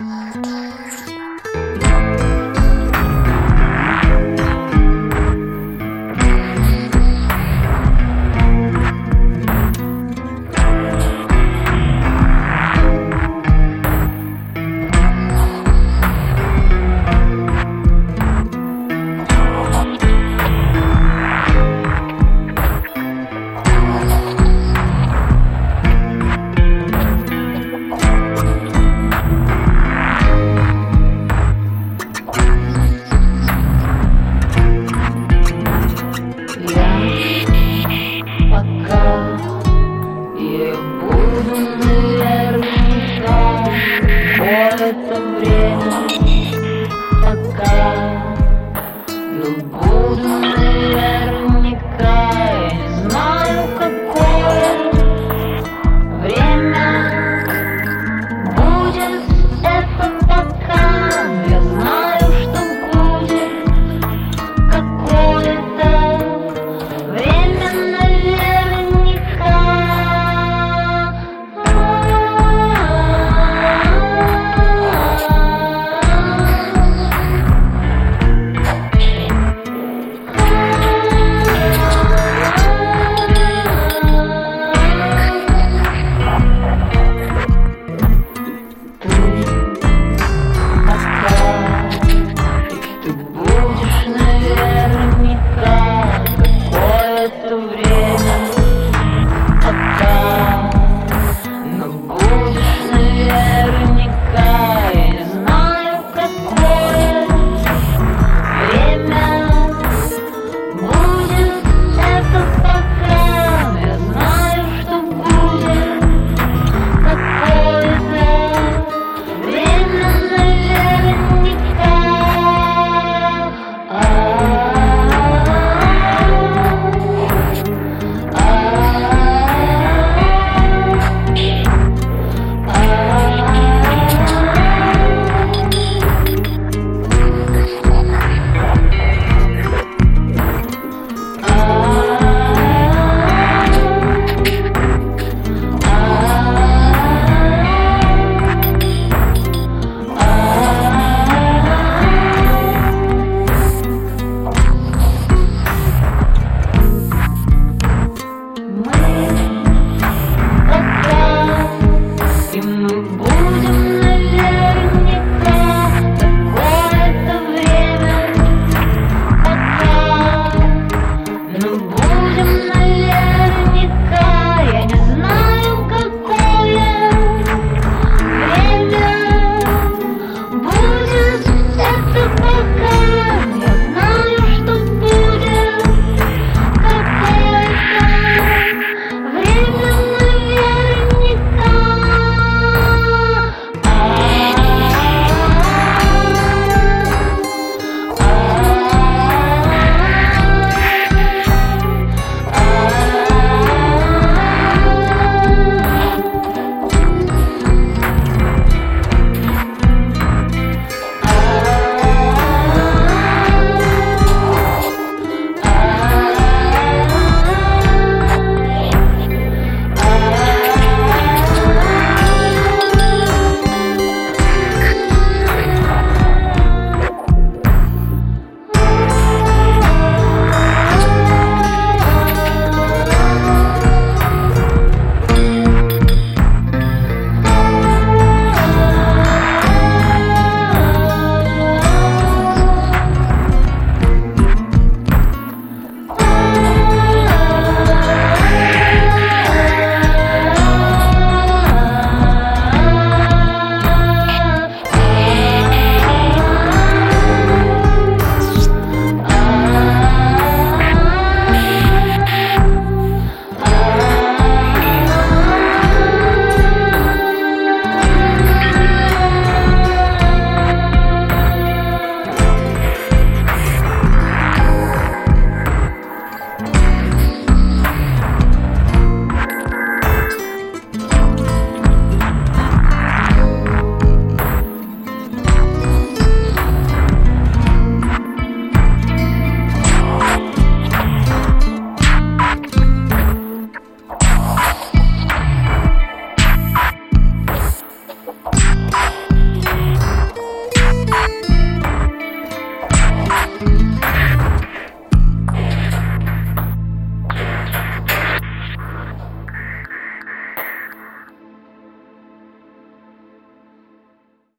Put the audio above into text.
Música